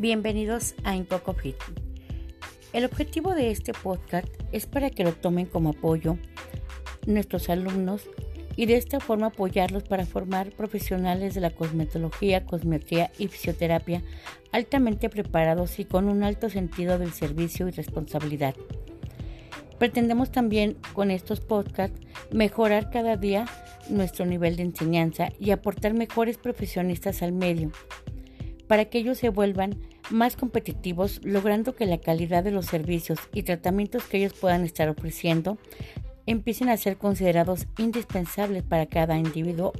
Bienvenidos a Incoco Fit. El objetivo de este podcast es para que lo tomen como apoyo nuestros alumnos y de esta forma apoyarlos para formar profesionales de la cosmetología, cosmetría y fisioterapia altamente preparados y con un alto sentido del servicio y responsabilidad. Pretendemos también con estos podcasts mejorar cada día nuestro nivel de enseñanza y aportar mejores profesionistas al medio, para que ellos se vuelvan más competitivos, logrando que la calidad de los servicios y tratamientos que ellos puedan estar ofreciendo empiecen a ser considerados indispensables para cada individuo